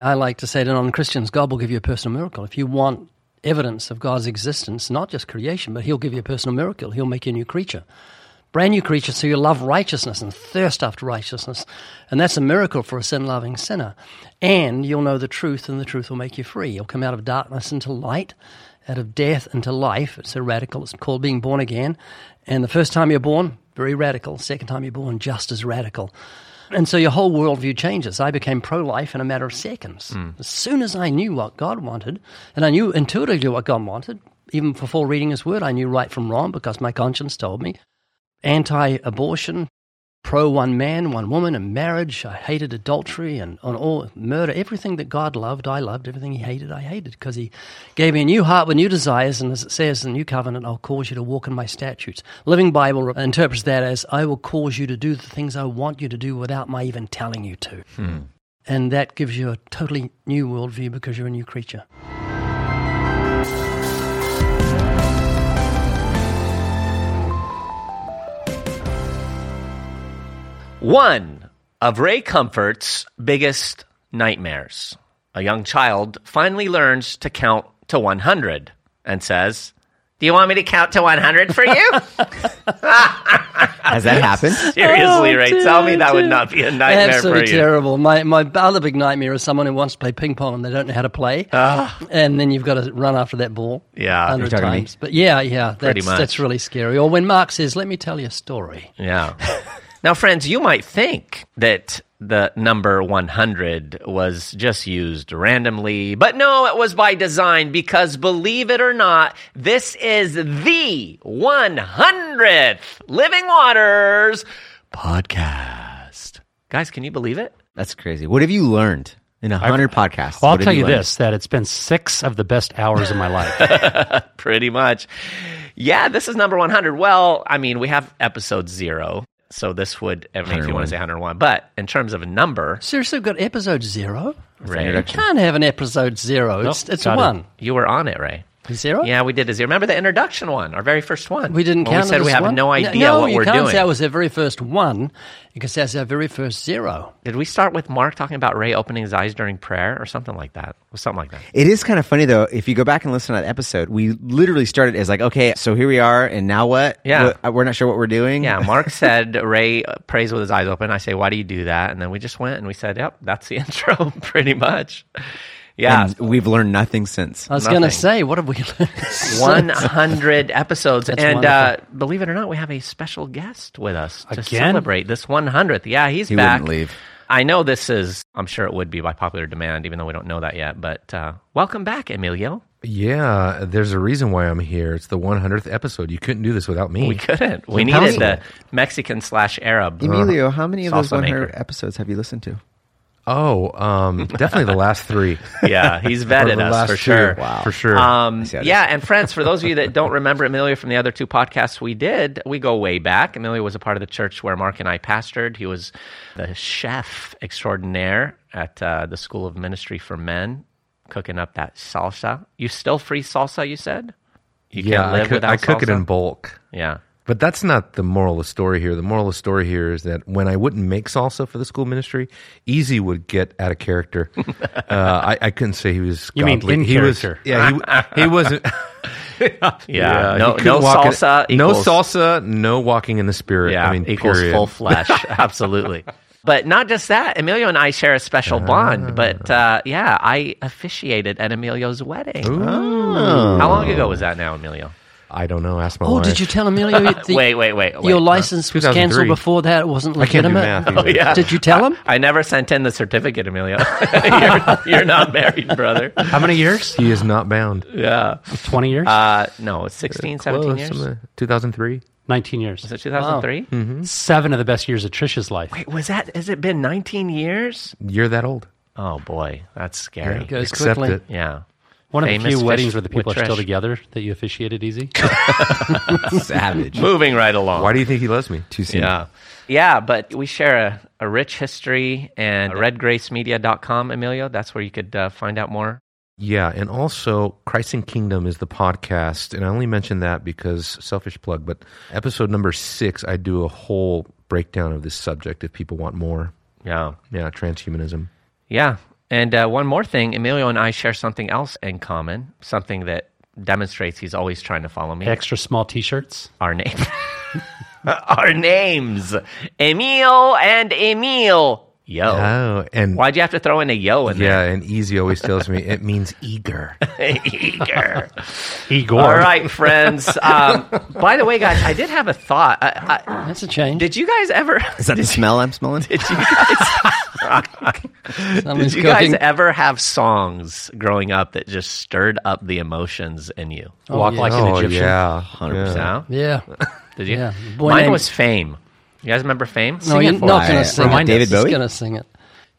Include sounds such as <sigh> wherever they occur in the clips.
I like to say to non Christians, God will give you a personal miracle. If you want evidence of God's existence, not just creation, but He'll give you a personal miracle. He'll make you a new creature. Brand new creature, so you love righteousness and thirst after righteousness. And that's a miracle for a sin loving sinner. And you'll know the truth, and the truth will make you free. You'll come out of darkness into light, out of death into life. It's a radical, it's called being born again. And the first time you're born, very radical. Second time you're born, just as radical. And so your whole worldview changes. I became pro life in a matter of seconds. Hmm. As soon as I knew what God wanted, and I knew intuitively what God wanted, even before reading His Word, I knew right from wrong because my conscience told me. Anti abortion, pro one man, one woman, and marriage. I hated adultery and on all murder. Everything that God loved, I loved. Everything He hated, I hated because He gave me a new heart with new desires. And as it says in the New Covenant, I'll cause you to walk in my statutes. Living Bible interprets that as I will cause you to do the things I want you to do without my even telling you to. Hmm. And that gives you a totally new worldview because you're a new creature. One of Ray Comfort's biggest nightmares. A young child finally learns to count to 100 and says, Do you want me to count to 100 for you? <laughs> Has that happened? <laughs> Seriously, Ray, tell me that would not be a nightmare Absolutely for you. terrible. My my other big nightmare is someone who wants to play ping pong and they don't know how to play, and then you've got to run after that ball. Ah. Yeah. hundred You're talking to me? times. But yeah, yeah, Pretty that's much. that's really scary. Or when Mark says, "Let me tell you a story." Yeah. <laughs> now, friends, you might think that the number 100 was just used randomly, but no, it was by design because believe it or not, this is the 100th Living Waters podcast. Guys, can you believe it? That's crazy. What have you learned in a hundred podcasts? Well, I'll tell you learned? this: that it's been six of the best hours of my life. <laughs> Pretty much. Yeah, this is number 100. Well, I mean, we have episode zero. So this would, I mean, if you want to say 101. But in terms of a number, Seriously, we've got episode zero. Ray, You can't have an episode zero. It's Nope, it's got it. one. you were on it, Ray. Zero. Yeah, we did a zero. Remember the introduction one, our very first one. We didn't When count. We said it we have one? no idea no, what you we're doing. No, you can't say that was our very first one because that's our very first zero. Did we start with Mark talking about Ray opening his eyes during prayer or something like that? It was something like that. It is kind of funny though. If you go back and listen to that episode, we literally started as like, okay, so here we are, and now what? Yeah. What- we're not sure what we're doing. Yeah, Mark <laughs> said Ray uh, prays with his eyes open. I say, why do you do that? And then we just went and we said, yep, that's the <laughs> intro, pretty much. Yeah, And we've learned nothing since. I was going to say, what have we learned? <laughs> 100 <laughs> episodes. That's and uh, believe it or not, we have a special guest with us to Again? celebrate this 100th. Yeah, he's He back. wouldn't leave. I know this is, I'm sure it would be by popular demand, even though we don't know that yet. But uh, welcome back, Emilio. Yeah, there's a reason why I'm here. It's the 100th episode. You couldn't do this without me. We couldn't. We needed the Mexican slash Arab. Emilio, how many of those 100 maker. episodes have you listened to? Oh, um, definitely the last three. <laughs> Yeah, he's vetted us last for two. sure. Wow. For sure. Um, see how it yeah, and friends, for those of you that don't remember Emilio from the other two podcasts we did, we go way back. Emilio was a part of the church where Mark and I pastored. He was the chef extraordinaire at uh, the School of Ministry for Men, cooking up that salsa. You still free salsa? You said. You yeah, can't I, cook, without I cook it in bulk. Yeah. But that's not the moral of the story here. The moral of the story here is that when I wouldn't make salsa for the school ministry, Easy would get out of character. <laughs> uh, I, I couldn't say he was. You mean in he Was, character. yeah, he, he wasn't. <laughs> <laughs> Yeah. he no, no walk in- salsa. no salsa. No walking in the spirit. Yeah, I mean, equals period. full flesh. Absolutely. But not just that, Emilio and I share a special Ah. bond. But uh, yeah, I officiated at Emilio's wedding. How long ago was that now, Emilio? I don't know. Ask my Oh, wife. did you tell Emilio <laughs> the, wait, wait, wait. wait. your license was cancelled before that? It wasn't I can't do legitimate. math. either. Yeah. Did you tell him? I never sent in the certificate, Emilio. <laughs> you're, you're not married, brother. How many years? He is not bound. Yeah. Twenty years? Uh, no, 16, 17 Close, years. 2003. Nineteen years. Was it 2003? Hmm. Seven of the best years of Trisha's life. Wait, was that, has it been 19 years? You're that old. Oh, boy. That's scary. It goes Accept quickly. it. Yeah. One of the few weddings where the people are still together that you officiated easy. <laughs> <laughs> Savage. Moving right along. Why do you think he loves me? Too soon. Yeah. Yeah, but we share a, a rich history and redgracemedia.com, Emilio. That's where you could uh, find out more. Yeah, and also Christ and Kingdom is the podcast, and I only mention that because selfish plug. But episode number six, I do a whole breakdown of this subject if people want more. Yeah. Yeah, transhumanism. Yeah. And uh, one more thing, Emilio and I share something else in common, something that demonstrates he's always trying to follow me. Extra small T-shirts. Our name. <laughs> Our names. Emil and Emil. Yo. Oh, and Why'd you have to throw in a yo in there? yeah, and easy always tells me it means eager. <laughs> Eager. <laughs> Igor. All right, friends. Um, by the way, guys, I did have a thought. I, I, That's a change. did you guys ever? Is that the smell I'm smelling? Did you guys? <laughs> Someone's Did you guys cooking. ever have songs growing up that just stirred up the emotions in you? Walk yeah. like an Egyptian. oh Egyptian. yeah, 100%. No? Yeah. Did you? Yeah. Boy Mine named- was Fame. You guys remember Fame? No, you're for not going to sing it. us. David He's Bowie? going to sing it.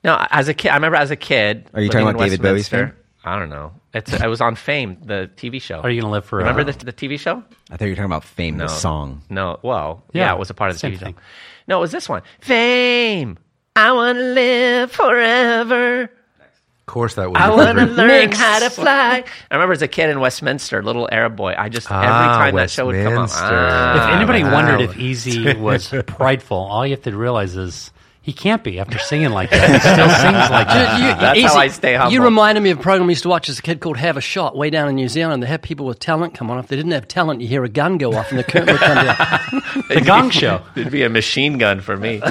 No, as a kid, I remember as a kid. Are you talking about David Bowie's Westminster- Fame? I don't know. It's I was on Fame, the TV show. Are you going to live for? remember uh, the, the TV show? I thought you were talking about Fame, the song. No. Well, yeah, Yeah, it was a part of the same TV thing. show. No, it was this one. Fame. I want to live forever. Of course, that was. I want to learn Mix. how to fly. I remember as a kid in Westminster, little Arab boy. I just every Ah, time that show would come on. Westminster. ah, If anybody wow. wondered if Easy <laughs> was prideful, all you have to realize is he can't be after singing like that. He still sings like <laughs> that. You- you- That's how I stay humble. You reminded me of a program I used to watch as a kid called Have a Shot way down in New Zealand. They had people with talent come on. If they didn't have talent, you hear a gun go off and the curtain would come down. <laughs> <laughs> The Gong Show. It'd be a machine gun for me.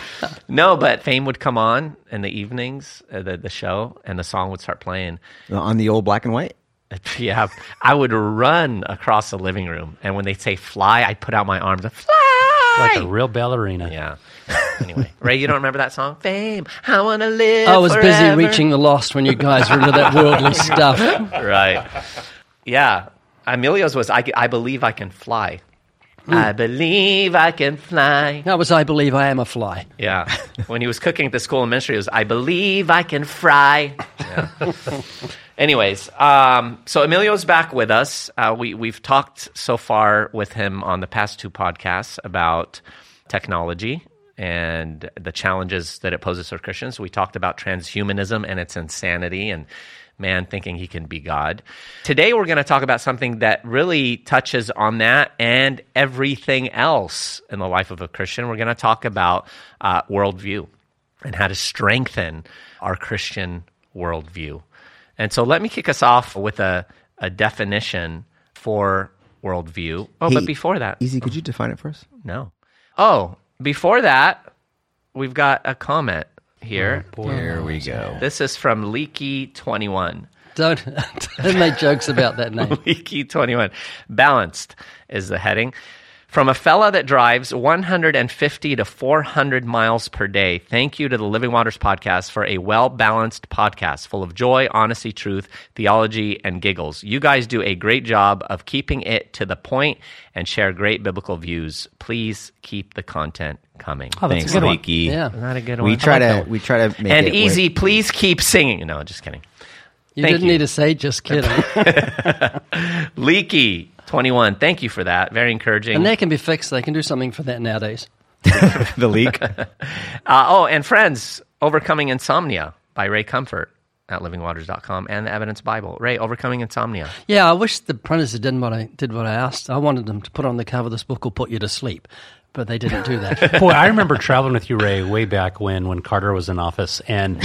no, but Fame would come on in the evenings, uh, the the show, and the song would start playing. On the old black and white? Yeah, I would run across the living room, and when they say "fly," I'd put out my arms and fly. Like a real ballerina. yeah. Anyway, Ray, you don't remember that song? Fame, I want to live. I was busy reaching the lost when you guys were into that worldly <laughs> stuff. right. Yeah. Emilio's was I, I believe I can fly. I believe I can fly. That was I Believe I Am a Fly. Yeah. When he was cooking at the school of ministry, it was I believe I can fry. Yeah. Anyways, um, so Emilio's back with us. Uh, we we've talked so far with him on the past two podcasts about technology and the challenges that it poses for Christians. We talked about transhumanism and its insanity and man thinking he can be God. Today we're going to talk about something that really touches on that and everything else in the life of a Christian. We're going to talk about uh, worldview and how to strengthen our Christian worldview. And so let me kick us off with a, a definition for worldview. Oh, but before that, Easy, could you define it for us? no. Oh, before that, we've got a comment here. Oh, here we go. This is from Leaky21. Don't, <laughs> don't make jokes about that name. <laughs> Leaky21. Balanced is the heading. From a fella that drives 150 to 400 miles per day, thank you to the Living Waters podcast for a well balanced podcast full of joy, honesty, truth, theology, and giggles. You guys do a great job of keeping it to the point and share great biblical views. Please keep the content coming. Oh, that's Thanks, a good one. Leaky. Yeah. Not a good one. We try like to one. we try to make and it easy, with- please keep singing. No, just kidding. You Thank didn't you. need to say just kidding. <laughs> Leaky 21. Thank you for that. Very encouraging. and that can be fixed. They can do something for that nowadays. <laughs> <laughs> the leak. Uh, oh, and friends, Overcoming Insomnia by Ray Comfort at livingwaters.com and the Evidence Bible. Ray, Overcoming Insomnia. Yeah, I wish the printers had done what I did what I asked. I wanted them to put on the cover this book will put you to sleep, but they didn't do that. <laughs> Boy, I remember traveling with you, Ray, way back when when Carter was in office, and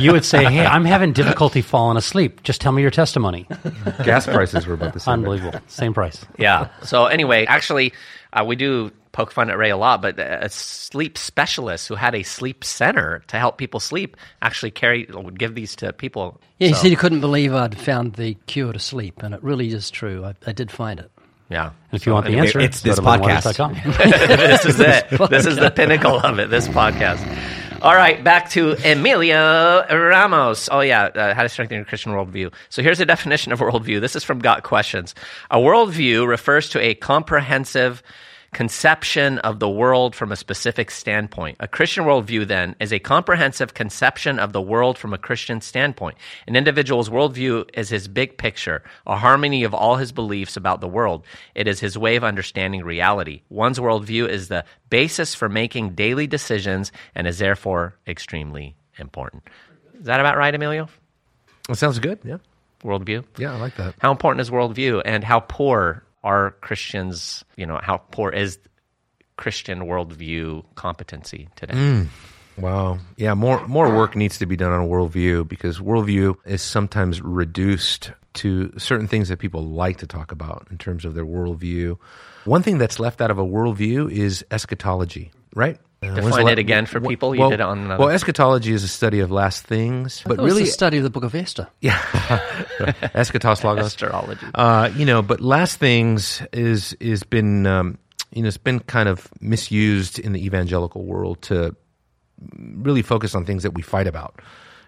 you would say, "Hey, I'm having difficulty falling asleep. Just tell me your testimony." Gas prices were about the same. Unbelievable, same price. Yeah. So, anyway, actually, uh, we do poke fun at Ray a lot, but a sleep specialist who had a sleep center to help people sleep actually carry would give these to people. Yeah, he said he couldn't believe I'd found the cure to sleep, and it really is true. I, I did find it. Yeah. And if you want the answer, it's this podcast. <laughs> <laughs> this is it. This is the pinnacle of it, this podcast. All right, back to Emilio Ramos. Oh, yeah, uh, how to strengthen your Christian worldview. So here's a <laughs> definition of worldview. This is from Got Questions. A worldview refers to a comprehensive conception of the world from a specific standpoint. A Christian worldview, then, is a comprehensive conception of the world from a Christian standpoint. An individual's worldview is his big picture, a harmony of all his beliefs about the world. It is his way of understanding reality. One's worldview is the basis for making daily decisions and is therefore extremely important. Is that about right, Emilio? That sounds good. Yeah, Worldview? yeah, I like that. How important is worldview and how poor are Christians, you know, how poor is Christian worldview competency today? Hmm. Wow. Yeah, more more work needs to be done on worldview because worldview is sometimes reduced to certain things that people like to talk about in terms of their worldview. One thing that's left out of a worldview is eschatology, right? Uh, Define it again for wh- people. You did it on another. Well, eschatology is a study of last things, but That was really, the study of the book of Esther. <laughs> yeah, <laughs> eschatos logos. astrology. Uh, you know, but last things is is been um, you know it's been kind of misused in the evangelical world to really focus on things that we fight about.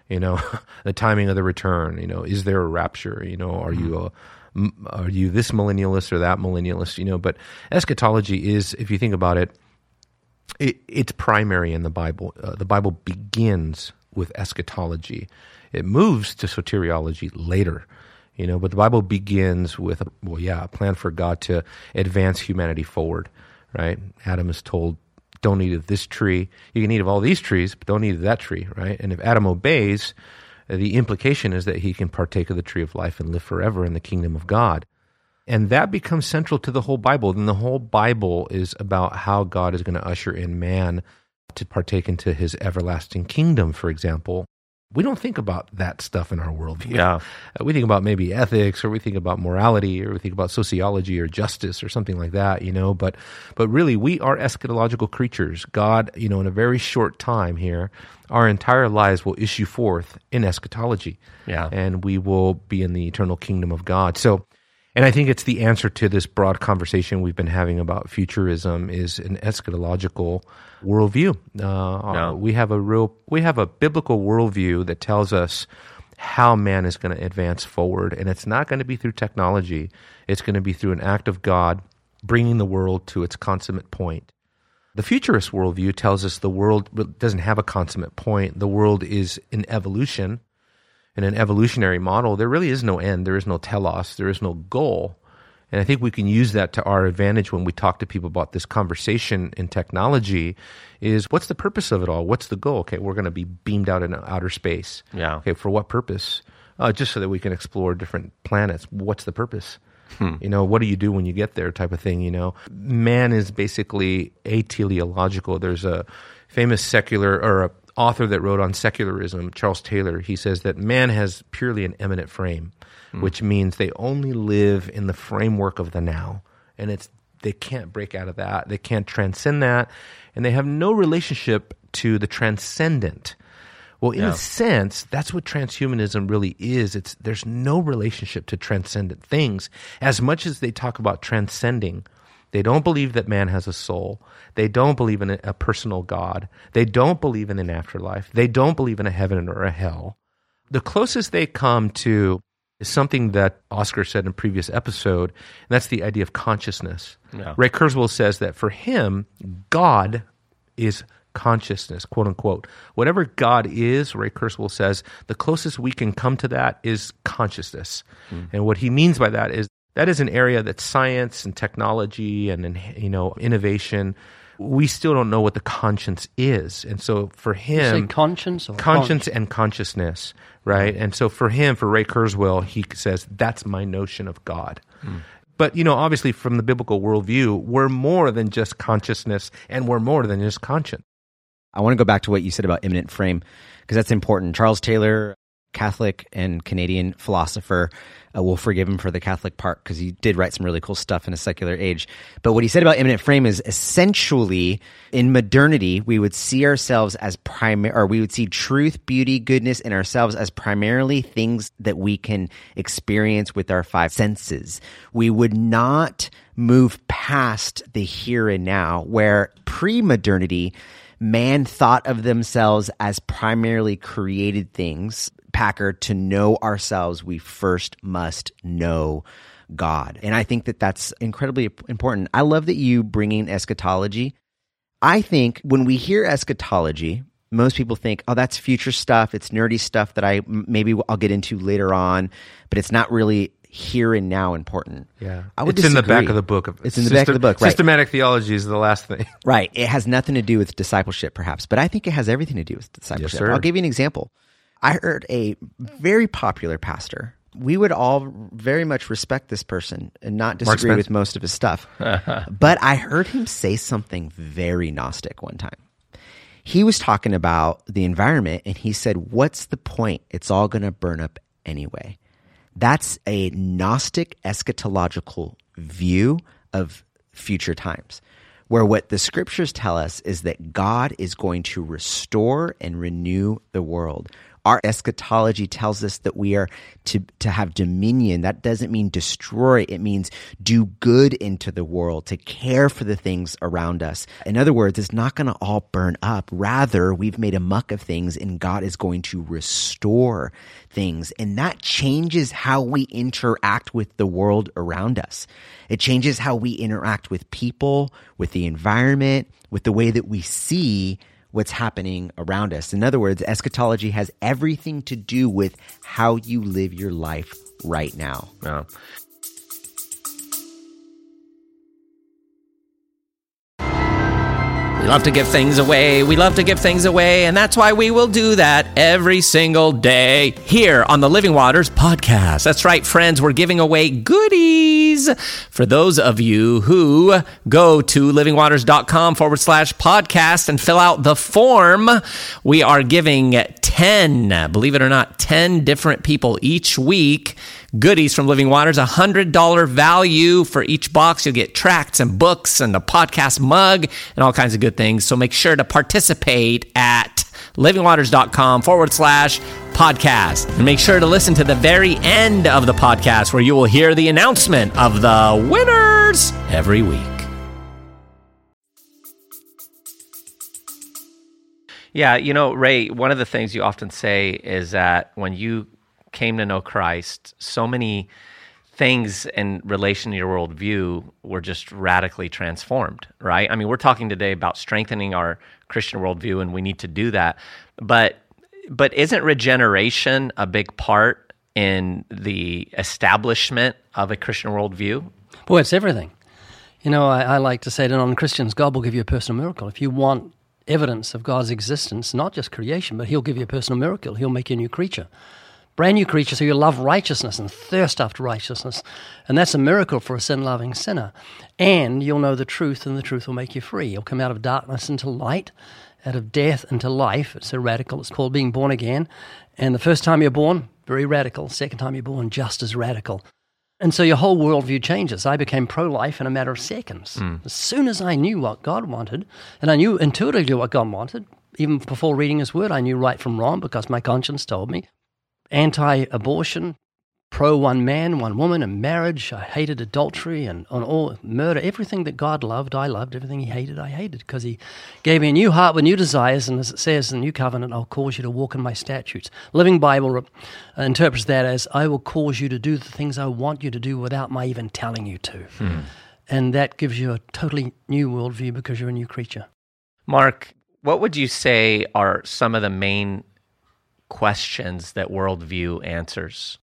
You know, <laughs> the timing of the return. You know, is there a rapture? You know, are you a m- are you this millennialist or that millennialist? You know, but eschatology is, if you think about it, it, it's primary in the Bible. Uh, the Bible begins with eschatology. It moves to soteriology later, you know, but the Bible begins with, well, yeah, a plan for God to advance humanity forward, right? Adam is told, don't eat of this tree. You can eat of all these trees, but don't eat of that tree, right? And if Adam obeys, the implication is that he can partake of the tree of life and live forever in the kingdom of God. And that becomes central to the whole Bible. Then the whole Bible is about how God is going to usher in man to partake into his everlasting kingdom, for example. We don't think about that stuff in our worldview. Yeah. Uh, We think about maybe ethics or we think about morality or we think about sociology or justice or something like that, you know, but but really we are eschatological creatures. God, you know, in a very short time here, our entire lives will issue forth in eschatology Yeah. and we will be in the eternal kingdom of God. So, and I think it's the answer to this broad conversation we've been having about futurism is an eschatological worldview. Uh, Yeah. We have a real, we have a biblical worldview that tells us how man is going to advance forward, and it's not going to be through technology. It's going to be through an act of God bringing the world to its consummate point. The futurist worldview tells us the world doesn't have a consummate point. The world is in evolution. In an evolutionary model, there really is no end. There is no telos. There is no goal. And I think we can use that to our advantage when we talk to people about this conversation in technology is what's the purpose of it all? What's the goal? Okay, we're going to be beamed out in outer space. Yeah. Okay, for what purpose? Uh, just so that we can explore different planets. What's the purpose? You know, what do you do when you get there type of thing, you know? Man is basically ateleological. There's a famous secular or a author that wrote on secularism, Charles Taylor. He says that man has purely an immanent frame, hmm. which means they only live in the framework of the now. And it's they can't break out of that. They can't transcend that, and they have no relationship to the transcendent. Well, in Yeah. a sense, that's what transhumanism really is. It's there's no relationship to transcendent things. As much as they talk about transcending, they don't believe that man has a soul. They don't believe in a, personal God. They don't believe in an afterlife. They don't believe in a heaven or a hell. The closest they come to is something that Oscar said in a previous episode, and that's the idea of consciousness. Yeah. Ray Kurzweil says that for him, God is consciousness, quote unquote. Whatever God is, Ray Kurzweil says, the closest we can come to that is consciousness. Hmm. And what he means by that is that is an area that science and technology and and, you know innovation we still don't know what the conscience is. And so for Say him conscience or conscience and consciousness, right? And so for him, for Ray Kurzweil, he says that's my notion of God. Hmm. But you know, obviously, from the biblical worldview, we're more than just consciousness, and we're more than just conscience. I want to go back to what you said about immanent frame because that's important. Charles Taylor, Catholic and Canadian philosopher, uh, we'll forgive him for the Catholic part because he did write some really cool stuff in a secular age. But what he said about immanent frame is essentially in modernity, we would see ourselves as primary, or we would see truth, beauty, goodness in ourselves as primarily things that we can experience with our five senses. We would not move past the here and now, where pre modernity, man thought of themselves as primarily created things. Packer, to know ourselves, we first must know God. And I think that that's incredibly important. I love that you bring in eschatology. I think when we hear eschatology, most people think, oh, that's future stuff. It's nerdy stuff that I maybe I'll get into later on, but it's not really here and now important. Yeah, I would it's in the back of the book. Of It's in the back of the book, right. Systematic theology is the last thing. Right. It has nothing to do with discipleship, perhaps, but I think it has everything to do with discipleship. sir. I'll give you an example. I heard a very popular pastor. We would all very much respect this person and not disagree with most of his stuff. <laughs> but I heard him say something very Gnostic one time. He was talking about the environment and he said, What's the point? It's all going to burn up anyway. That's a Gnostic eschatological view of future times, where what the scriptures tell us is that God is going to restore and renew the world. Our eschatology tells us that we are to, to have dominion. That doesn't mean destroy. It means do good into the world, to care for the things around us. In other words, it's not going to all burn up. Rather, we've made a muck of things and God is going to restore things. And that changes how we interact with the world around us. It changes how we interact with people, with the environment, with the way that we see what's happening around us. In other words, eschatology has everything to do with how you live your life right now. Yeah. We love to give things away. We love to give things away. And that's why we will do that every single day here on the Living Waters podcast. That's right, friends. We're giving away goodies for those of you who go to livingwaters.com forward slash podcast and fill out the form. We are giving 10, believe it or not, 10 different people each week goodies from Living Waters, a $100 value for each box. You'll get tracts and books and a podcast mug and all kinds of good things. So make sure to participate at livingwaters.com forward slash podcast. And make sure to listen to the very end of the podcast where you will hear the announcement of the winners every week. Yeah, you know, Ray, one of the things you often say is that when you came to know Christ, so many things in relation to your worldview were just radically transformed, right? I mean, we're talking today about strengthening our Christian worldview, and we need to do that. But but isn't regeneration a big part in the establishment of a Christian worldview? Boy, it's everything. You know, I, I like to say to non Christians, God will give you a personal miracle. If you want evidence of God's existence, not just creation, but He'll give you a personal miracle. He'll make you a new creature brand new creature, so you love righteousness and thirst after righteousness. And that's a miracle for a sin loving sinner. And you'll know the truth, and the truth will make you free. You'll come out of darkness into light, out of death into life. It's a radical, it's called being born again. And the first time you're born, very radical. Second time you're born, just as radical. And so your whole worldview changes. I became pro life in a matter of seconds. Mm. As soon as I knew what God wanted, and I knew intuitively what God wanted, even before reading His Word, I knew right from wrong because my conscience told me anti abortion, pro one man, one woman, and marriage. I hated adultery and on all murder. Everything that God loved, I loved. Everything He hated, I hated because He gave me a new heart with new desires. And as it says in the New Covenant, I'll cause you to walk in my statutes. Living Bible uh, interprets that as I will cause you to do the things I want you to do without my even telling you to. Hmm. And that gives you a totally new worldview because you're a new creature. Mark, what would you say are some of the main questions that worldview answers?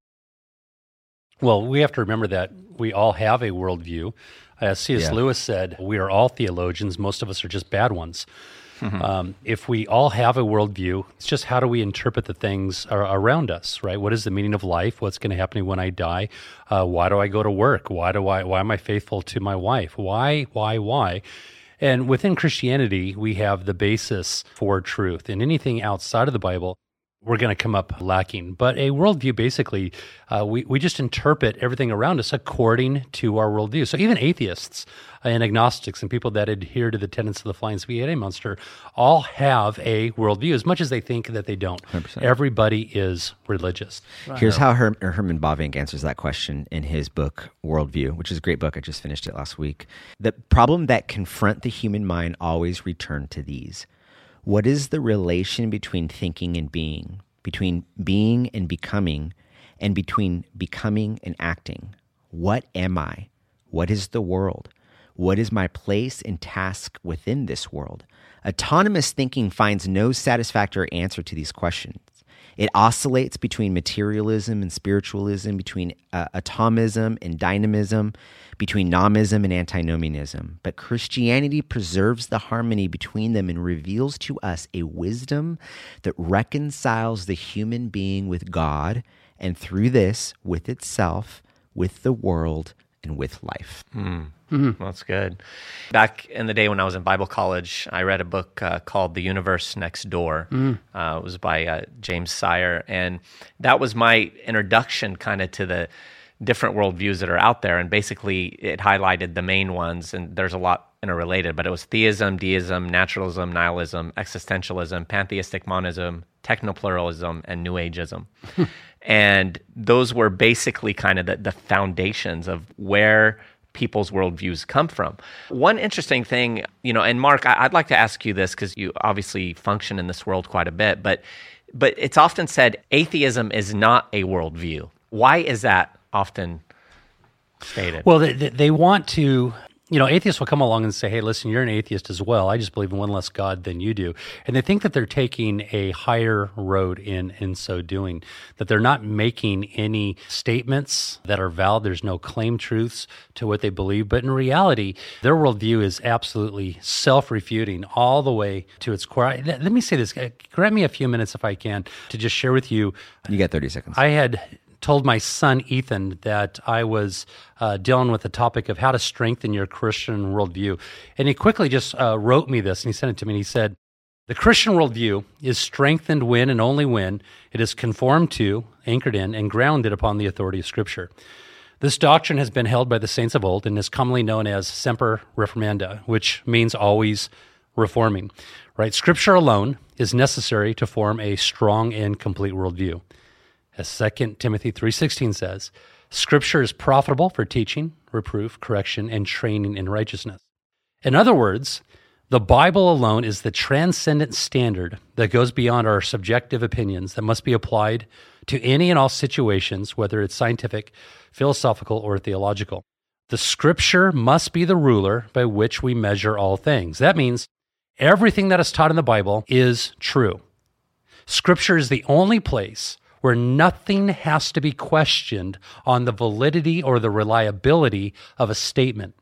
Well, we have to remember that we all have a worldview. As C.S. Yeah. Lewis said, we are all theologians. Most of us are just bad ones. Mm-hmm. Um, if we all have a worldview, it's just how do we interpret the things around us, right? What is the meaning of life? What's going to happen when I die? Uh, why do I go to work? Why do I? Why am I faithful to my wife? Why? Why? Why? And within Christianity, we have the basis for truth. And anything outside of the Bible we're going to come up lacking. But a worldview, basically, uh, we, we just interpret everything around us according to our worldview. So even atheists and agnostics and people that adhere to the tenets of the flying spaghetti monster all have a worldview, as much as they think that they don't. 100%. Everybody is religious. Right. Here's how Her- Herman Bavinck answers that question in his book, Worldview, which is a great book. I just finished it last week. The problem that confront the human mind always return to these what is the relation between thinking and being, between being and becoming, and between becoming and acting? What am I? What is the world? What is my place and task within this world? Autonomous thinking finds no satisfactory answer to these questions. It oscillates between materialism and spiritualism, between uh, atomism and dynamism, between nomism and antinomianism. But Christianity preserves the harmony between them and reveals to us a wisdom that reconciles the human being with God, and through this, with itself, with the world, and with life. That's good. Back in the day when I was in Bible college, I read a book uh, called The Universe Next Door. Uh, it was by uh, James Sire. And that was my introduction kind of to the different worldviews that are out there. And basically, it highlighted the main ones. And there's a lot interrelated, but it was theism, deism, naturalism, nihilism, existentialism, pantheistic monism, technopluralism, and New Ageism. and those were basically kind of the, the foundations of where people's worldviews come from. One interesting thing, you know, and Mark, I, would like to ask you this because you obviously function in this world quite a bit, but but it's often said atheism is not a worldview. Why is that often stated? Well, they, they want to you know, atheists will come along and say, hey, listen, you're an atheist as well. I just believe in one less God than you do. And they think that they're taking a higher road in, in so doing, that they're not making any statements that are valid. There's no claim truths to what they believe. But in reality, their worldview is absolutely self refuting all the way to its core. Let me say this uh, grant me a few minutes if I can to just share with you. You get 30 seconds. I had told my son Ethan that I was uh, dealing with the topic of how to strengthen your Christian worldview. And he quickly just uh, wrote me this and he sent it to me and he said, The Christian worldview is strengthened when and only when it is conformed to, anchored in, and grounded upon the authority of Scripture. This doctrine has been held by the saints of old and is commonly known as semper reformanda, which means always reforming. Right? Scripture alone is necessary to form a strong and complete worldview. As 2 Timothy 3:16 says, Scripture is profitable for teaching, reproof, correction, and training in righteousness. In other words, the Bible alone is the transcendent standard that goes beyond our subjective opinions that must be applied to any and all situations, whether it's scientific, philosophical, or theological. The Scripture must be the ruler by which we measure all things. That means everything that is taught in the Bible is true. Scripture is the only place where nothing has to be questioned on the validity or the reliability of a statement.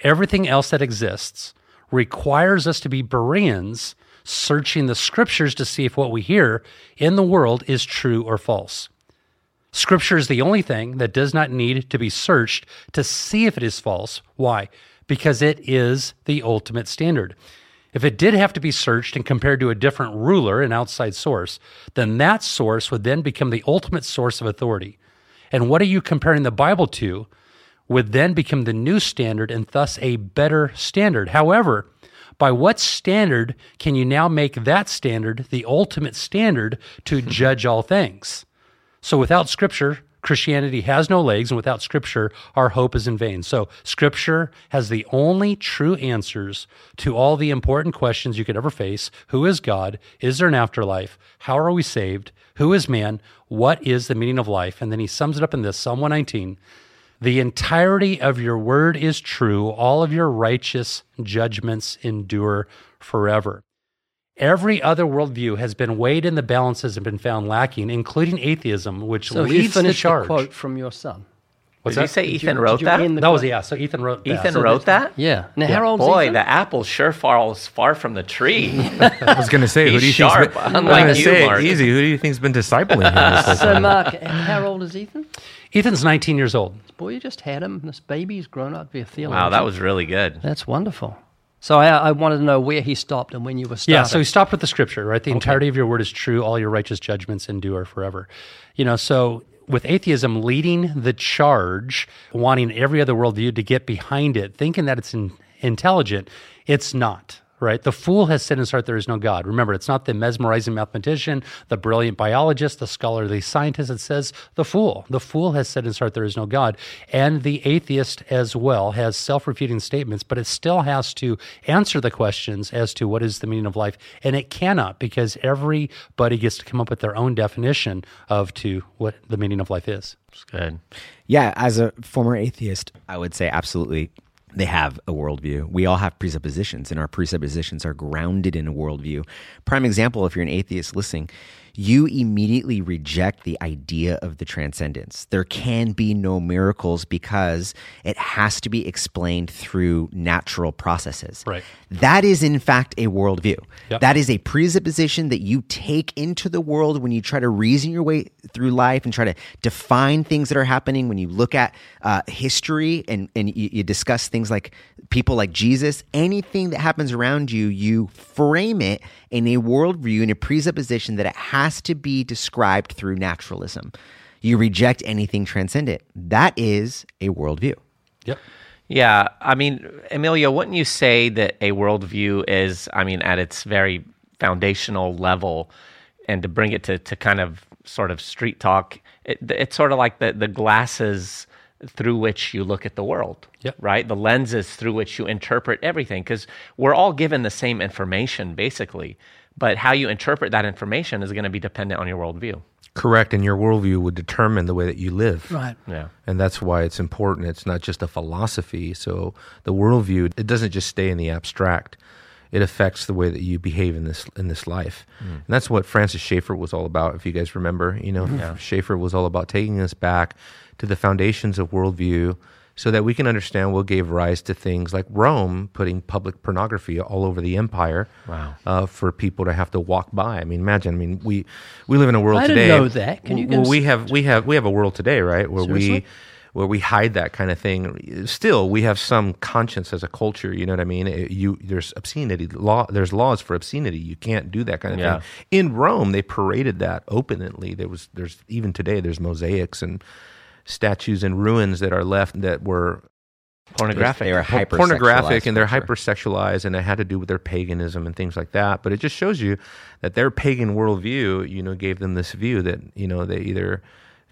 Everything else that exists requires us to be Bereans searching the scriptures to see if what we hear in the world is true or false. Scripture is the only thing that does not need to be searched to see if it is false. Why? Because it is the ultimate standard. If it did have to be searched and compared to a different ruler, an outside source, then that source would then become the ultimate source of authority. And what are you comparing the Bible to would then become the new standard and thus a better standard. However, by what standard can you now make that standard the ultimate standard to <laughs> judge all things? So without scripture, Christianity has no legs, and without Scripture, our hope is in vain. So, Scripture has the only true answers to all the important questions you could ever face Who is God? Is there an afterlife? How are we saved? Who is man? What is the meaning of life? And then he sums it up in this Psalm 119 The entirety of your word is true, all of your righteous judgments endure forever. Every other worldview has been weighed in the balances and been found lacking, including atheism, which so leads the charge. quote from your son. What's did that? you say Ethan you, wrote that? That was yeah. So Ethan wrote. Ethan that. So wrote that. Yeah. Now, yeah. how Boy, Ethan? the apple sure falls far from the tree. <laughs> I was going to say, who do you sharp, think's been, unlike you, say Mark. easy. Who do you think's been discipling him? so, Mark, how old is Ethan? Ethan's 19 years old. Boy, you just had him. This baby's grown up to be a theologian. Wow, that was really good. That's wonderful. So I, I, wanted to know where he stopped and when you were starting. Yeah, so he stopped with the scripture, right? The okay. entirety of your word is true. All your righteous judgments endure forever. You know, so with atheism leading the charge, wanting every other worldview to get behind it, thinking that it's in, intelligent, it's not right? The fool has said in his heart there is no God. Remember, it's not the mesmerizing mathematician, the brilliant biologist, the scholarly scientist. It says the fool. The fool has said in his heart there is no God. And the atheist as well has self refuting statements, but it still has to answer the questions as to what is the meaning of life. And it cannot because everybody gets to come up with their own definition of to what the meaning of life is. That's good. Yeah, as a former atheist, I would say absolutely they have a worldview. We all have presuppositions, and our presuppositions are grounded in a worldview. Prime example if you're an atheist listening, you immediately reject the idea of the transcendence. There can be no miracles because it has to be explained through natural processes. Right. That is, in fact, a worldview. Yep. That is a presupposition that you take into the world when you try to reason your way through life and try to define things that are happening. When you look at uh, history and, and you, you discuss things like people like Jesus, anything that happens around you, you frame it in a worldview, in a presupposition that it has to be described through naturalism. You reject anything transcendent. That is a worldview. Yep. Yeah, I mean, Emilio, wouldn't you say that a worldview is, I mean, at its very foundational level, and to bring it to, to kind of sort of street talk, it, it's sort of like the, the glasses through which you look at the world, Yep. right? The lenses through which you interpret everything, because we're all given the same information, basically, but how you interpret that information is going to be dependent on your worldview. Correct, and your worldview would determine the way that you live. Right. Yeah. And that's why it's important. It's not just a philosophy. So the worldview, it doesn't just stay in the abstract. It affects the way that you behave in this in this life. Mm. And that's what Francis Schaeffer was all about, if you guys remember. You know, Schaeffer was all about taking us back to the foundations of worldview so that we can understand what gave rise to things like Rome putting public pornography all over the empire Wow. uh, for people to have to walk by. I mean, imagine. I mean, we we live in a world I didn't today. know that. Can you well, we have we have we have a world today, right, where we where we hide that kind of thing. Still, we have some conscience as a culture. You know what I mean? It- you there's obscenity law. There's laws for obscenity. You can't do that kind of Yeah. thing. In Rome, they paraded that openly. There was there's even today there's mosaics and statues and ruins that are left that were Pornographic. They were hyper pornographic and they're hypersexualized and it had to do with their paganism and things like that. But it just shows you that their pagan worldview, you know, gave them this view that, you know, they either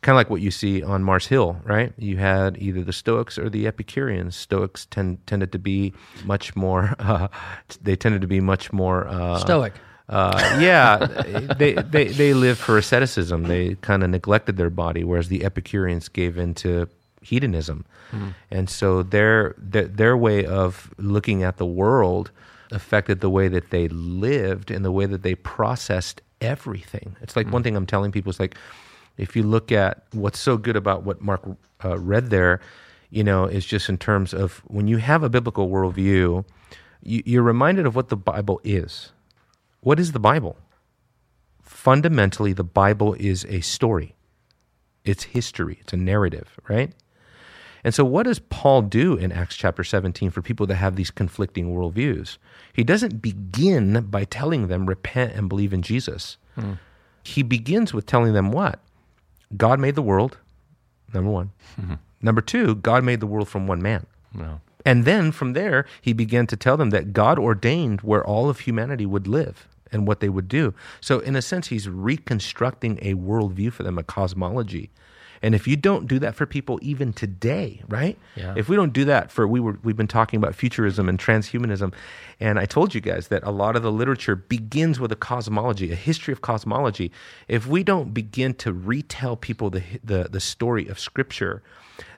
kind of like what you see on Mars Hill, right? You had either the Stoics or the Epicureans. Stoics tend, tended to be much more, <laughs> uh, they tended to be much more uh, Stoic. Uh, yeah, they, they they lived for asceticism. They kind of neglected their body, whereas the Epicureans gave into hedonism, and so their, their their way of looking at the world affected the way that they lived and the way that they processed everything. It's like one thing I'm telling people is like, if you look at what's so good about what Mark uh, read there, you know, is just in terms of when you have a biblical worldview, you, you're reminded of what the Bible is. What is the Bible? Fundamentally, the Bible is a story. It's history. It's a narrative, right? And so, what does Paul do in Acts chapter 17 for people that have these conflicting worldviews? He doesn't begin by telling them, repent and believe in Jesus. Hmm. He begins with telling them what? God made the world, number one. Hmm. Number two, God made the world from one man. No. And then from there, he began to tell them that God ordained where all of humanity would live and what they would do. So, in a sense, he's reconstructing a worldview for them, a cosmology. And if you don't do that for people even today, right? Yeah. If we don't do that for we were we've been talking about futurism and transhumanism, and I told you guys that a lot of the literature begins with a cosmology, a history of cosmology. If we don't begin to retell people the the, the story of Scripture,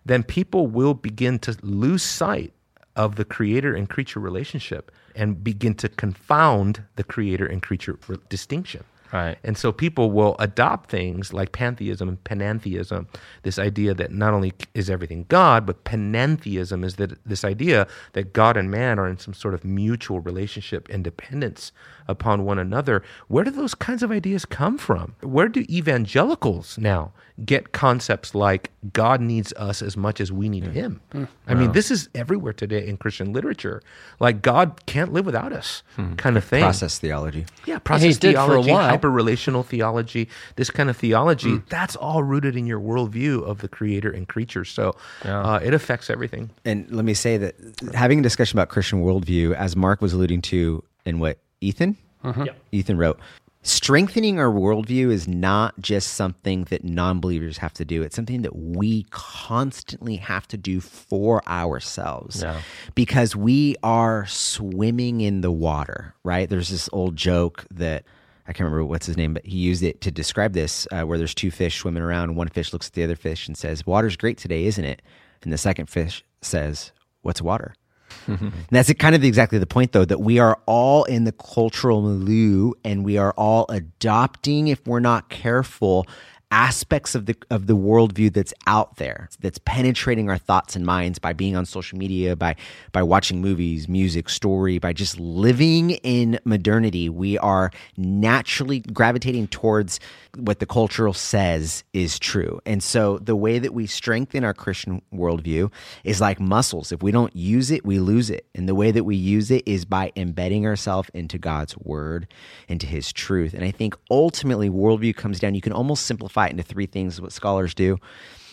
then people will begin to lose sight of the creator and creature relationship and begin to confound the creator and creature distinction. Right. And so people will adopt things like pantheism and panentheism, this idea that not only is everything God, but panentheism is that this idea that God and man are in some sort of mutual relationship and dependence upon one another. Where do those kinds of ideas come from? Where do evangelicals now get concepts like God needs us as much as we need hmm. him? Hmm. I mean, this is everywhere today in Christian literature. Like God can't live without us, hmm. kind of thing. Process theology. Yeah, process did for a theology, while. hyper relational theology, this kind of theology, that's all rooted in your worldview of the creator and creature. So uh, it affects everything. And let me say that having a discussion about Christian worldview, as Mark was alluding to in what Ethan Ethan wrote, strengthening our worldview is not just something that non-believers have to do. It's something that we constantly have to do for ourselves Yeah. because we are swimming in the water. Right? There's this old joke that. I can't remember what's his name, but he used it to describe this uh, where there's two fish swimming around, one fish looks at the other fish and says, Water's great today, isn't it? And the second fish says, What's water? <laughs> And that's kind of exactly the point, though, that we are all in the cultural milieu and we are all adopting, if we're not careful, aspects of the of the worldview that's out there that's penetrating our thoughts and minds by being on social media by by watching movies music story by just living in modernity we are naturally gravitating towards what the cultural says is true. And so the way that we strengthen our christian worldview is like muscles. If we don't use it we lose it. And the way that we use it is by embedding ourselves into god's word into his truth. And i think ultimately worldview comes down you can almost simplify it into three things what scholars do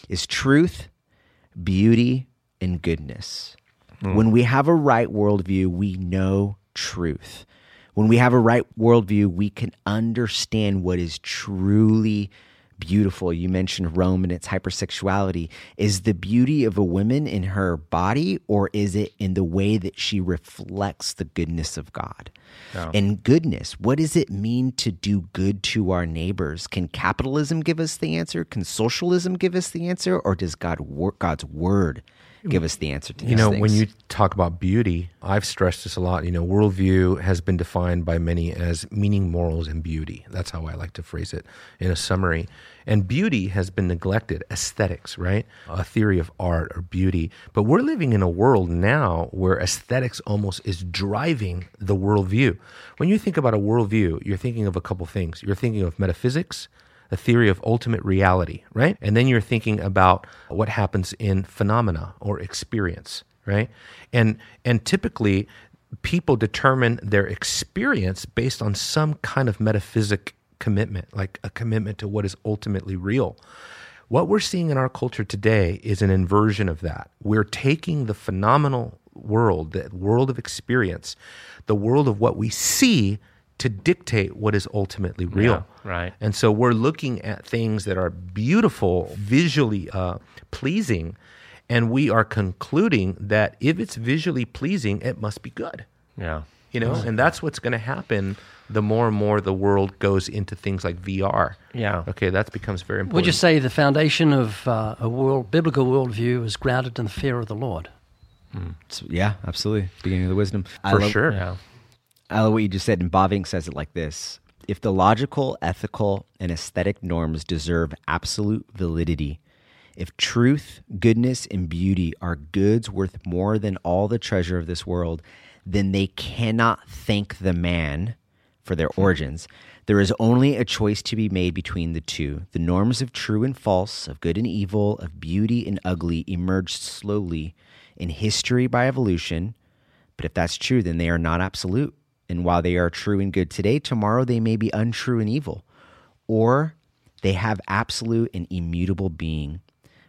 is truth beauty and goodness. Hmm. When we have a right worldview we know truth. When we have a right worldview we can understand what is truly beautiful. You mentioned rome and its hypersexuality. Is the beauty of a woman in her body or is it in the way that she reflects the goodness of god? Oh. And goodness what does it mean to do good to our neighbors? Can capitalism give us the answer? Can socialism give us the answer? Or does god god's word give us the answer to these You know, things? when you talk about beauty, I've stressed this a lot. You know, worldview has been defined by many as meaning, morals, and beauty. That's how I like to phrase it in a summary. And beauty has been neglected, aesthetics, right? A theory of art or beauty. But we're living in a world now where aesthetics almost is driving the worldview. When you think about a worldview, you're thinking of a couple things. You're thinking of metaphysics, a theory of ultimate reality, right? And then you're thinking about what happens in phenomena or experience, right? And and typically people determine their experience based on some kind of metaphysic commitment, like a commitment to what is ultimately real. What we're seeing in our culture today is an inversion of that. We're taking the phenomenal world, the world of experience, the world of what we see to dictate what is ultimately real. Yeah, right. And so we're looking at things that are beautiful, visually uh, pleasing, and we are concluding that if it's visually pleasing, it must be good. Yeah. You know, and that's what's going to happen the more and more the world goes into things like VR. Yeah. Okay, that becomes very important. Would you say the foundation of uh, a world, biblical worldview is grounded in the fear of the Lord? So, yeah, absolutely. Beginning of the wisdom. I For love- sure. Yeah. I love what you just said, and Bavinck says it like this If the logical, ethical, and aesthetic norms deserve absolute validity, if truth, goodness, and beauty are goods worth more than all the treasure of this world, then they cannot thank the man for their hmm. origins. There is only a choice to be made between the two. The norms of true and false, of good and evil, of beauty and ugly emerged slowly in history by evolution. But if that's true, then they are not absolute. And while they are true and good today, tomorrow they may be untrue and evil. Or they have absolute and immutable being.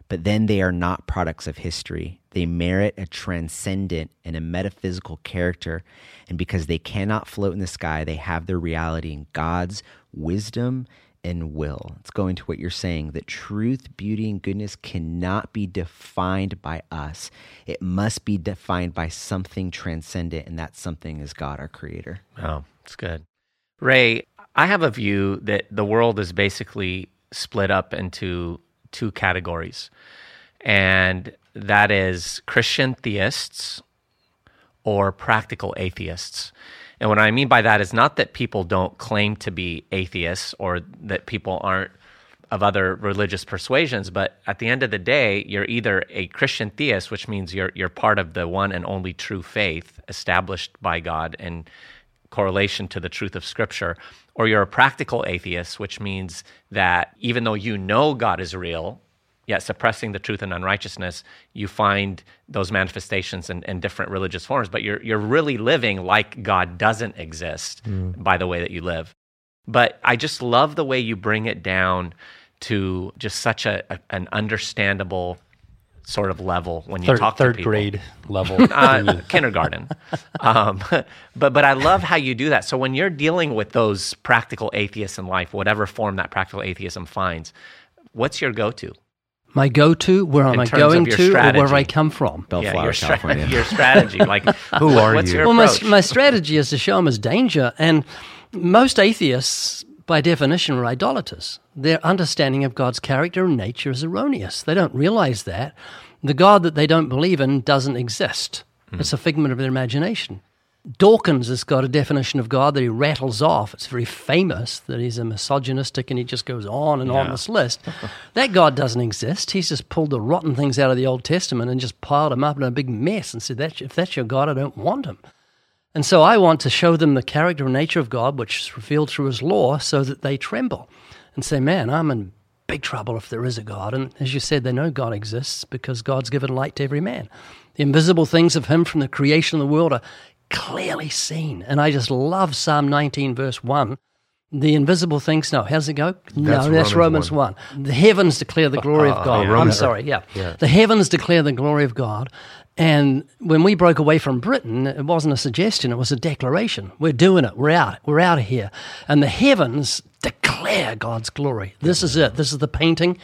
But then they are not products of history. They merit a transcendent and a metaphysical character. And because they cannot float in the sky, they have their reality in God's wisdom and will. It's going to what you're saying that truth, beauty, and goodness cannot be defined by us. It must be defined by something transcendent, and that something is God, our creator. Oh, it's good. Ray, I have a view that the world is basically split up into two categories, and that is Christian theists or practical atheists. And what I mean by that is not that people don't claim to be atheists or that people aren't of other religious persuasions, but at the end of the day, you're either a Christian theist, which means you're you're part of the one and only true faith established by God in correlation to the truth of Scripture, or you're a practical atheist, which means that even though you know God is real, yet suppressing the truth and unrighteousness, you find those manifestations in, in different religious forms, but you're you're really living like God doesn't exist by the way that you live. But I just love the way you bring it down to just such a, a an understandable sort of level when you Third, talk to third people. grade level. <laughs> Uh, kindergarten. Um, but but I love how you do that. So when you're dealing with those practical atheists in life, whatever form that practical atheism finds, what's your go-to? My go to, where am I going your to, or where strategy. I come from? Bellflower, your, stra- California. <laughs> your strategy. Like <laughs> Who are what's you? Your Well, my, my strategy is to show them as danger. And most atheists, by definition, are idolaters. Their understanding of God's character and nature is erroneous. They don't realize that. The God that they don't believe in doesn't exist. Hmm. It's a figment of their imagination. Dawkins has got a definition of God that he rattles off. It's very famous that he's a misogynistic and he just goes on and on this list. <laughs> that God doesn't exist. He's just pulled the rotten things out of the Old Testament and just piled them up in a big mess and said, that, if that's your God, I don't want him. And so I want to show them the character and nature of God, which is revealed through his law, so that they tremble and say, Man, I'm in big trouble if there is a God. And as you said, they know God exists because God's given light to every man. The invisible things of him from the creation of the world are clearly seen. And I just love Psalm 19, verse 1. The invisible things, no, how's it go? no, That's that's Romans Romans 1. The heavens declare the glory of <laughs> ah, God. I'm Romans- sorry, yeah. The heavens declare the glory of God. And when we broke away from Britain, it wasn't a suggestion, it was a declaration. We're doing it. We're out. We're out of here. And the heavens declare God's glory. This is it. This is the painting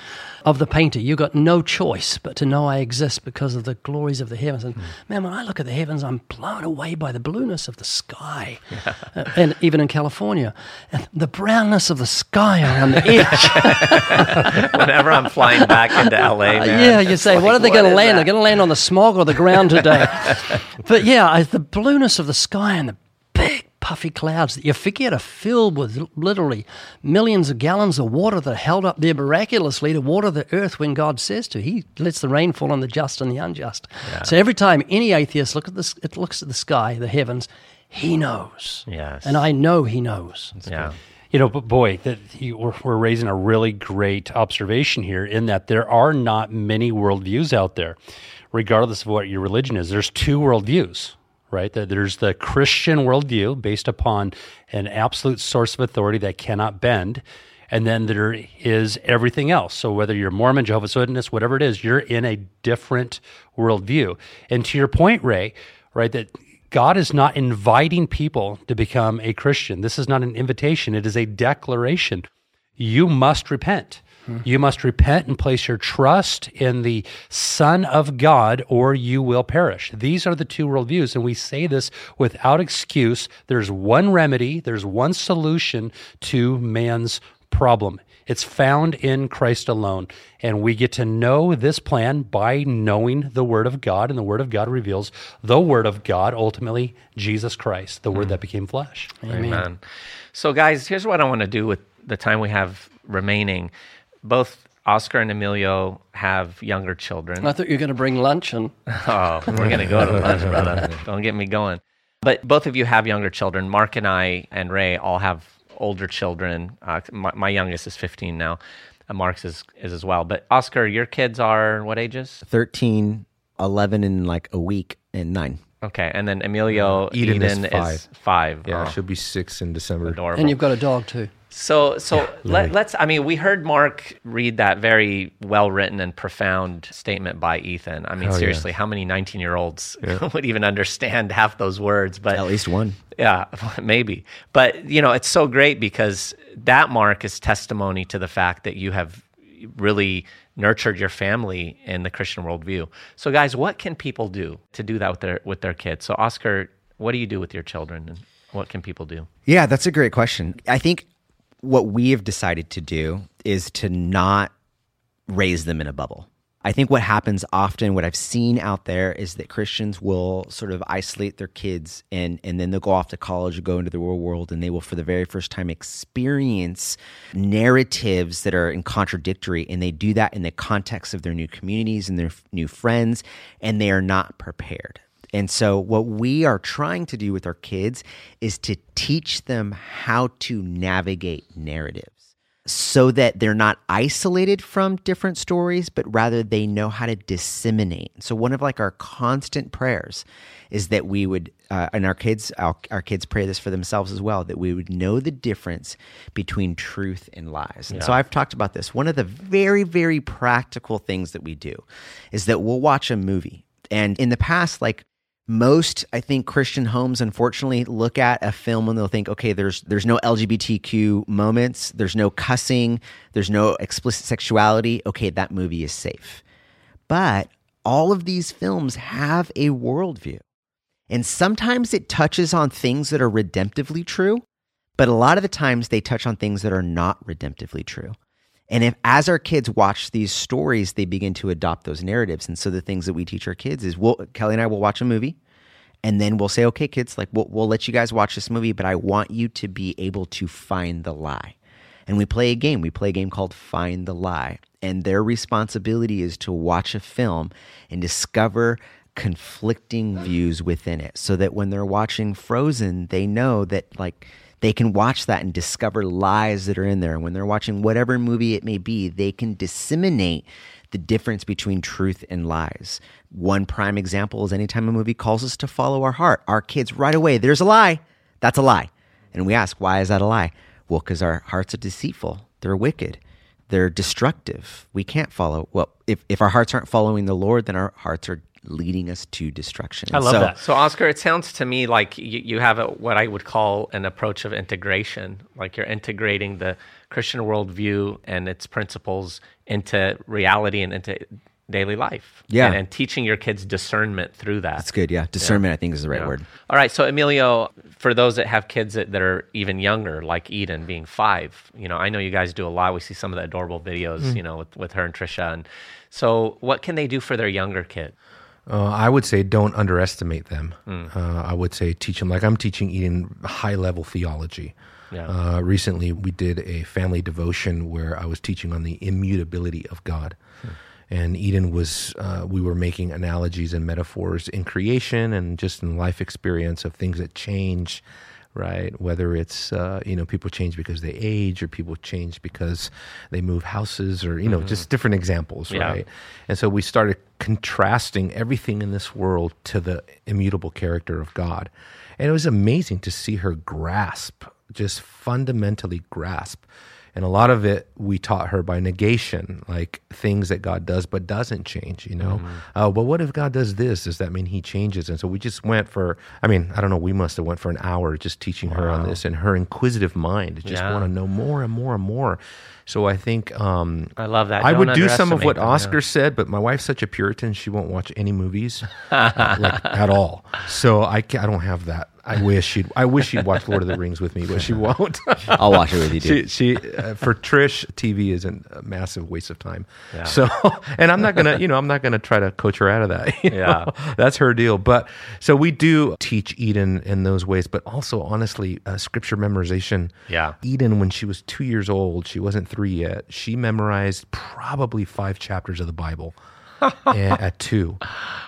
of the painter. You've got no choice but to know I exist because of the glories of the heavens. And man, when I look at the heavens, I'm blown away by the blueness of the sky. Uh, and even in California, and the brownness of the sky around the edge. <laughs> Whenever I'm flying back into LA, man, yeah, you say, like, what are they going to land? that? They're going to land on the smog or the ground today. <laughs> but yeah, the blueness of the sky and the big puffy clouds that you forget are filled with literally millions of gallons of water that are held up there miraculously to water the earth when God says to. He lets the rain fall on the just and the unjust. So every time any atheist look at this, it looks at the sky, the heavens, he knows. Yes. And I know he knows. Yeah. You know, but boy, that you, we're, we're raising a really great observation here in that there are not many worldviews out there, regardless of what your religion is. There's two worldviews, right? That There's the Christian worldview based upon an absolute source of authority that cannot bend. And then there is everything else. So whether you're Mormon, Jehovah's Witness, whatever it is, you're in a different worldview. And to your point, Ray, right, that God is not inviting people to become a Christian. This is not an invitation, it is a declaration. You must repent. You must repent and place your trust in the Son of God, or you will perish. These are the two worldviews, and we say this without excuse. There's one remedy, there's one solution to man's problem. It's found in Christ alone. And we get to know this plan by knowing the Word of God, and the Word of God reveals the Word of God, ultimately, Jesus Christ, the Word that mm. became flesh. Amen. So, guys, here's what I want to do with the time we have remaining. Both Oscar and Emilio have younger children. I thought you were going to bring lunch and <laughs> Oh, we're going to go to lunch, brother. Don't get me going. But both of you have younger children. Mark and I and Ray all have older children. Uh, my, my youngest is 15 now. Uh, Mark's is, is as well. But Oscar, your kids are what ages? 13, 11 in like a week, and nine. Okay. And then Emilio, Eden is Eden five. five. Yeah, Oh, she'll be six in December. adorable. and you've got a dog too. So, so let, let's. I mean, we heard Mark read that very well written and profound statement by Ethan. I mean, Oh, yeah. seriously, how many nineteen-year-olds <laughs> would even understand half those words? But At least one. yeah, <laughs> maybe. But you know, it's so great because that mark is testimony to the fact that you have really nurtured your family in the Christian worldview. So, guys, what can people do to do that with their with their kids? So, Oscar, what do you do with your children, and what can people do? Yeah, that's a great question. I think what we have decided to do is to not raise them in a bubble. I think what happens often, what I've seen out there, is that Christians will sort of isolate their kids and, and then they'll go off to college or go into the real world and they will, for the very first time, experience narratives that are in contradictory. And they do that in the context of their new communities and their new friends, and they are not prepared. And so, what we are trying to do with our kids is to teach them how to navigate narratives so that they're not isolated from different stories, but rather they know how to disseminate. So, one of like our constant prayers is that we would, uh, and our kids, our, our kids pray this for themselves as well, that we would know the difference between truth and lies. And so, I've talked about this. One of the very, very practical things that we do is that we'll watch a movie. And in the past, like most i think christian homes unfortunately look at a film and they'll think okay there's there's no lgbtq moments there's no cussing there's no explicit sexuality. Okay that movie is safe. But all of these films have a worldview. And sometimes it touches on things that are redemptively true but a lot of the times they touch on things that are not redemptively true and if as our kids watch these stories, they begin to adopt those narratives. And so the things that we teach our kids is we'll Kelly and I will watch a movie and then we'll say, okay, kids, like we'll, we'll let you guys watch this movie, but I want you to be able to find the lie. And we play a game. We play a game called Find the Lie. And their responsibility is to watch a film and discover conflicting views within it so that when they're watching Frozen, they know that, like, they can watch that and discover lies that are in there. And when they're watching whatever movie it may be, they can disseminate the difference between truth and lies. One prime example is anytime a movie calls us to follow our heart, our kids right away, there's a lie. That's a lie. And we ask, why is that a lie? Well, because our hearts are deceitful, they're wicked, they're destructive. We can't follow. Well, if, if our hearts aren't following the Lord, then our hearts are leading us to destruction. I love so, that. So, Oscar, it sounds to me like you, you have a, what I would call an approach of integration. Like you're integrating the Christian worldview and its principles into reality and into daily life. Yeah. And, and teaching your kids discernment through that. That's good. Yeah. Discernment, I think, is the right Yeah. word. All right. So, Emilio, for those that have kids that, that are even younger, like Eden being five, you know, I know you guys do a lot. We see some of the adorable videos, Mm. you know, with, with her and Trisha. And so, what can they do for their younger kid? Uh, I would say don't underestimate them. Uh, I would say teach them like I'm teaching Eden high level theology. Yeah. Uh, recently, we did a family devotion where I was teaching on the immutability of God. And Eden was, uh, we were making analogies and metaphors in creation and just in life experience of things that change, right? Whether it's, uh, you know, people change because they age or people change because they move houses or, you know, just different examples, Yeah. right? And so we started contrasting everything in this world to the immutable character of God. And it was amazing to see her grasp, just fundamentally grasp. And a lot of it we taught her by negation, like things that God does but doesn't change, you know? Oh, but what if God does this? Does that mean he changes? And so we just went for, I mean, I don't know, we must have went for an hour just teaching her on this and her inquisitive mind just Yeah. want to know more and more and more. So I think um, I love that. I Don't would do some of what them, yeah. Oscar said, but my wife's such a Puritan; she won't watch any movies uh, <laughs> like at all. So I, I don't have that. I wish she'd. I wish she'd watch Lord of the Rings with me, but she won't. <laughs> I'll watch it with you, dude. she, she uh, for Trish, TV is a massive waste of time. So, <laughs> and I'm not gonna, you know, I'm not gonna try to coach her out of that. <laughs> you Yeah. know? that's her deal. But so we do teach Eden in those ways, but also honestly, uh, scripture memorization. Yeah. Eden, when she was two years old, she wasn't three yet. She memorized probably five chapters of the Bible. at two,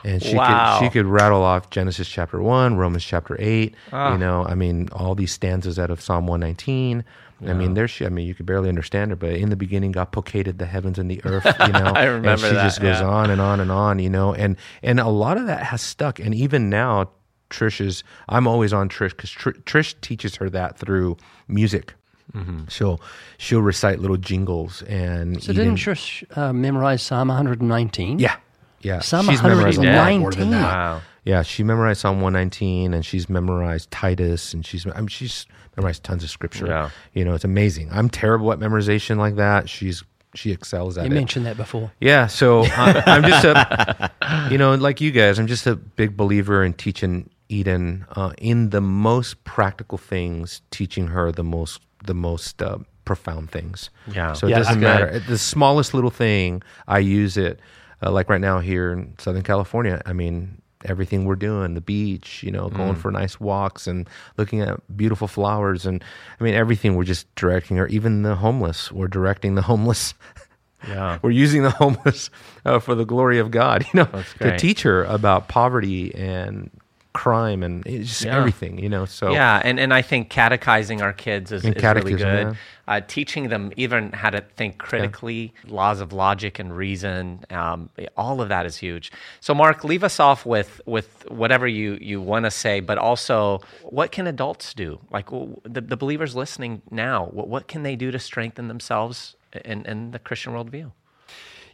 and she Wow. could she could rattle off Genesis chapter one, Romans chapter eight. Ah. You know, I mean, all these stanzas out of Psalm one nineteen. I mean, there she. I mean, you could barely understand her, but in the beginning, God pocketed the heavens and the earth. <laughs> You know, I and remember she that, just goes yeah. on and on and on. You know, and and a lot of that has stuck. And even now, Trish is. I'm always on Trish because Tr- Trish teaches her that through music. Mm-hmm. She'll she'll recite little jingles and So even- didn't Trish uh, memorize Psalm 119? yeah yeah Psalm she's memorized a lot more 119. than that. Wow. Yeah, she memorized Psalm 119 and she's memorized Titus and she's I mean, she's memorized tons of scripture. Yeah. You know, it's amazing. I'm terrible at memorization like that. She's she excels at You it. You mentioned that before. Yeah, so <laughs> I, I'm just a, you know, like you guys, I'm just a big believer in teaching Eden uh, in the most practical things, teaching her the most the most uh, profound things. Yeah. So it Yeah, doesn't matter. The smallest little thing, I use it. Uh, like right now here in Southern California, I mean, everything we're doing, the beach, you know, going for nice walks and looking at beautiful flowers, and I mean, everything we're just directing or Even the homeless, we're directing the homeless. <laughs> Yeah. we're using the <laughs> homeless uh, for the glory of God, <laughs> you know, to teach her about poverty and crime and just Yeah. everything, you know. So Yeah, and, and I think catechizing our kids is, is really good. yeah. Uh, teaching them even how to think critically, laws of logic and reason, um, all of that is huge. So, Mark, leave us off with with whatever you, you want to say, but also what can adults do? Like the, the believers listening now, what, what can they do to strengthen themselves in, in the Christian worldview?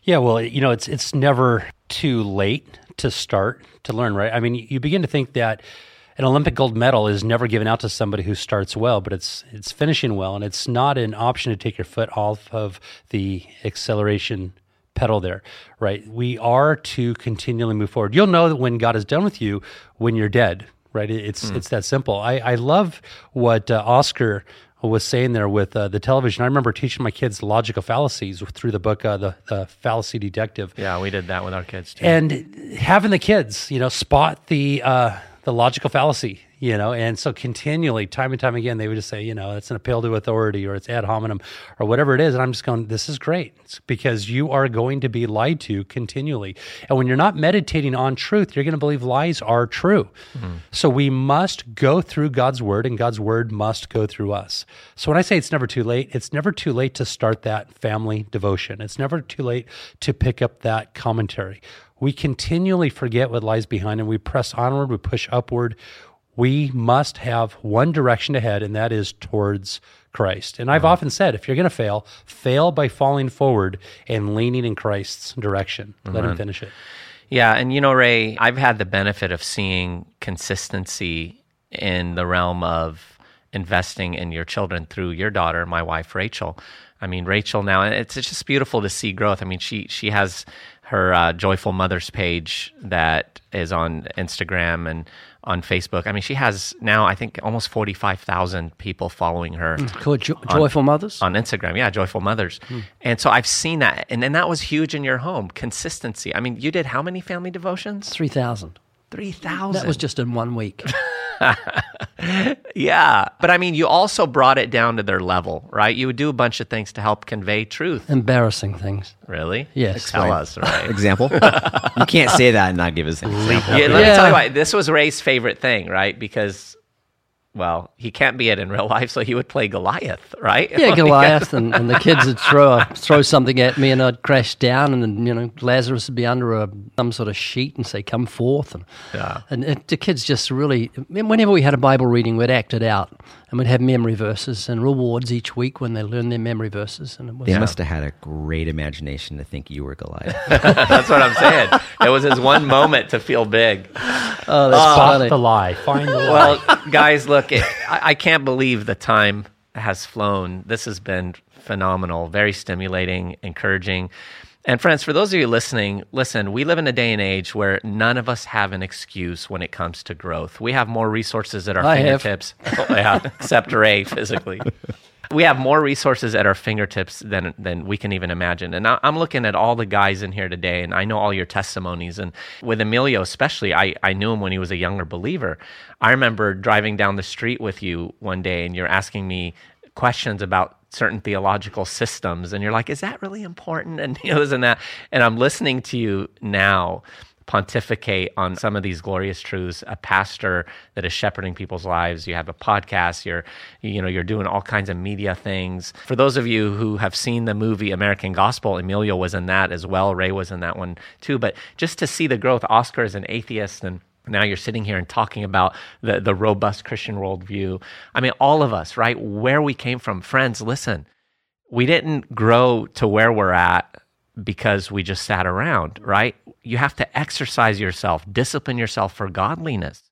Yeah, well, you know, it's it's never too late to start to learn, right? I mean, you begin to think that an Olympic gold medal is never given out to somebody who starts well, but it's it's finishing well, and it's not an option to take your foot off of the acceleration pedal there, right? We are to continually move forward. You'll know that when God is done with you when you're dead, right? It- It's it's that simple. I I love what uh, Oscar was saying there with uh, the television. I remember teaching my kids logical fallacies through the book uh, the, the Fallacy Detective Yeah, we did that with our kids too. and having the kids, you know, spot the uh, the logical fallacy, you know. And so continually, time and time again, they would just say, you know, it's an appeal to authority or it's ad hominem or whatever it is. And I'm just going, this is great it's because you are going to be lied to continually. And when you're not meditating on truth, you're going to believe lies are true. Mm-hmm. So we must go through God's word and God's word must go through us. So when I say it's never too late, it's never too late to start that family devotion. It's never too late to pick up that commentary we continually forget what lies behind and we press onward, we push upward. We must have one direction ahead, and that is towards Christ. And I've mm-hmm. often said, if you're going to fail, fail by falling forward and leaning in Christ's direction. Let Him mm-hmm. finish it. Yeah. And you know, Ray, I've had the benefit of seeing consistency in the realm of investing in your children through your daughter, my wife, Rachel. I mean, Rachel now, it's, it's just beautiful to see growth. I mean, she, she has her uh, Joyful Mothers page that is on Instagram and on Facebook. I mean, she has now, I think, almost 45,000 people following her. Mm, called jo- Joyful Mothers? On Instagram, yeah, Joyful Mothers. Mm. And so I've seen that. And then that was huge in your home consistency. I mean, you did how many family devotions? 3,000. 3,000. That was just in one week. <laughs> <laughs> yeah. But I mean, you also brought it down to their level, right? You would do a bunch of things to help convey truth. Embarrassing things. Really? Yes. Tell us, right? Example? you can't say that and not give us an <laughs> example. Yeah, let yeah. me tell you why. This was Ray's favorite thing, right? Because well, he can't be it in real life, so he would play Goliath, right? Yeah, <laughs> Goliath, and, and the kids would throw a, <laughs> throw something at me, and I'd crash down, and then, you know Lazarus would be under a some sort of sheet and say, "Come forth," and yeah. and it, the kids just really. Whenever we had a Bible reading, we'd act it out, and we'd have memory verses and rewards each week when they learned their memory verses. And it was, they must have had a great imagination to think you were Goliath. <laughs> that's what I'm saying. It was his one moment to feel big. Oh, that's uh, funny. the lie. Find the lie. Well, guys, look, it, I, I can't believe the time has flown. This has been phenomenal, very stimulating, encouraging. And friends, for those of you listening, listen, we live in a day and age where none of us have an excuse when it comes to growth. We have more resources at our I fingertips. oh, <laughs> yeah, except Ray physically. <laughs> we have more resources at our fingertips than than we can even imagine. And I'm looking at all the guys in here today, and I know all your testimonies. And with Emilio, especially, I, I knew him when he was a younger believer. I remember driving down the street with you one day, and you're asking me questions about certain theological systems and you're like is that really important <laughs> and you know isn't that and i'm listening to you now pontificate on some of these glorious truths a pastor that is shepherding people's lives you have a podcast you're you know you're doing all kinds of media things for those of you who have seen the movie american gospel emilio was in that as well ray was in that one too but just to see the growth oscar is an atheist and now you're sitting here and talking about the, the robust Christian worldview. I mean, all of us, right? Where we came from. Friends, listen, we didn't grow to where we're at because we just sat around, right? You have to exercise yourself, discipline yourself for godliness.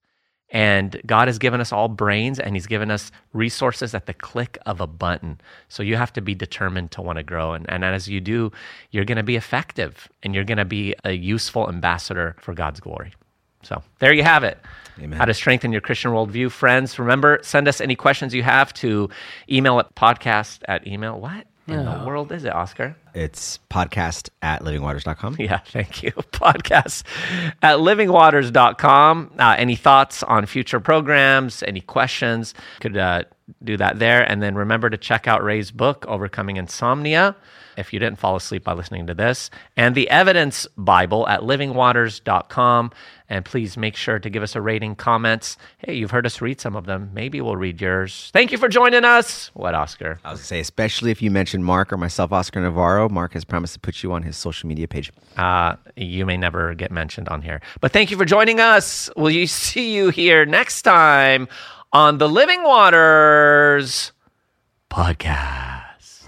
And God has given us all brains and He's given us resources at the click of a button. So you have to be determined to want to grow. And, and as you do, you're going to be effective and you're going to be a useful ambassador for God's glory. So there you have it. Amen. How to strengthen your Christian worldview. Friends, remember, send us any questions you have to email at podcast at email. What in the world is it, Oscar? It's podcast at livingwaters.com. <laughs> Yeah, thank you. <laughs> Podcast at livingwaters.com. Uh, any thoughts on future programs, any questions, could uh, do that there. And then remember to check out Ray's book, Overcoming Insomnia if you didn't fall asleep by listening to this, and the Evidence Bible at livingwaters.com. And please make sure to give us a rating, comments. Hey, you've heard us read some of them. Maybe we'll read yours. Thank you for joining us. What, Oscar? I was going to say, especially if you mention Mark or myself, Oscar Navarro. Mark has promised to put you on his social media page. Uh, you may never get mentioned on here. But thank you for joining us. We'll you see you here next time on the Living Waters podcast?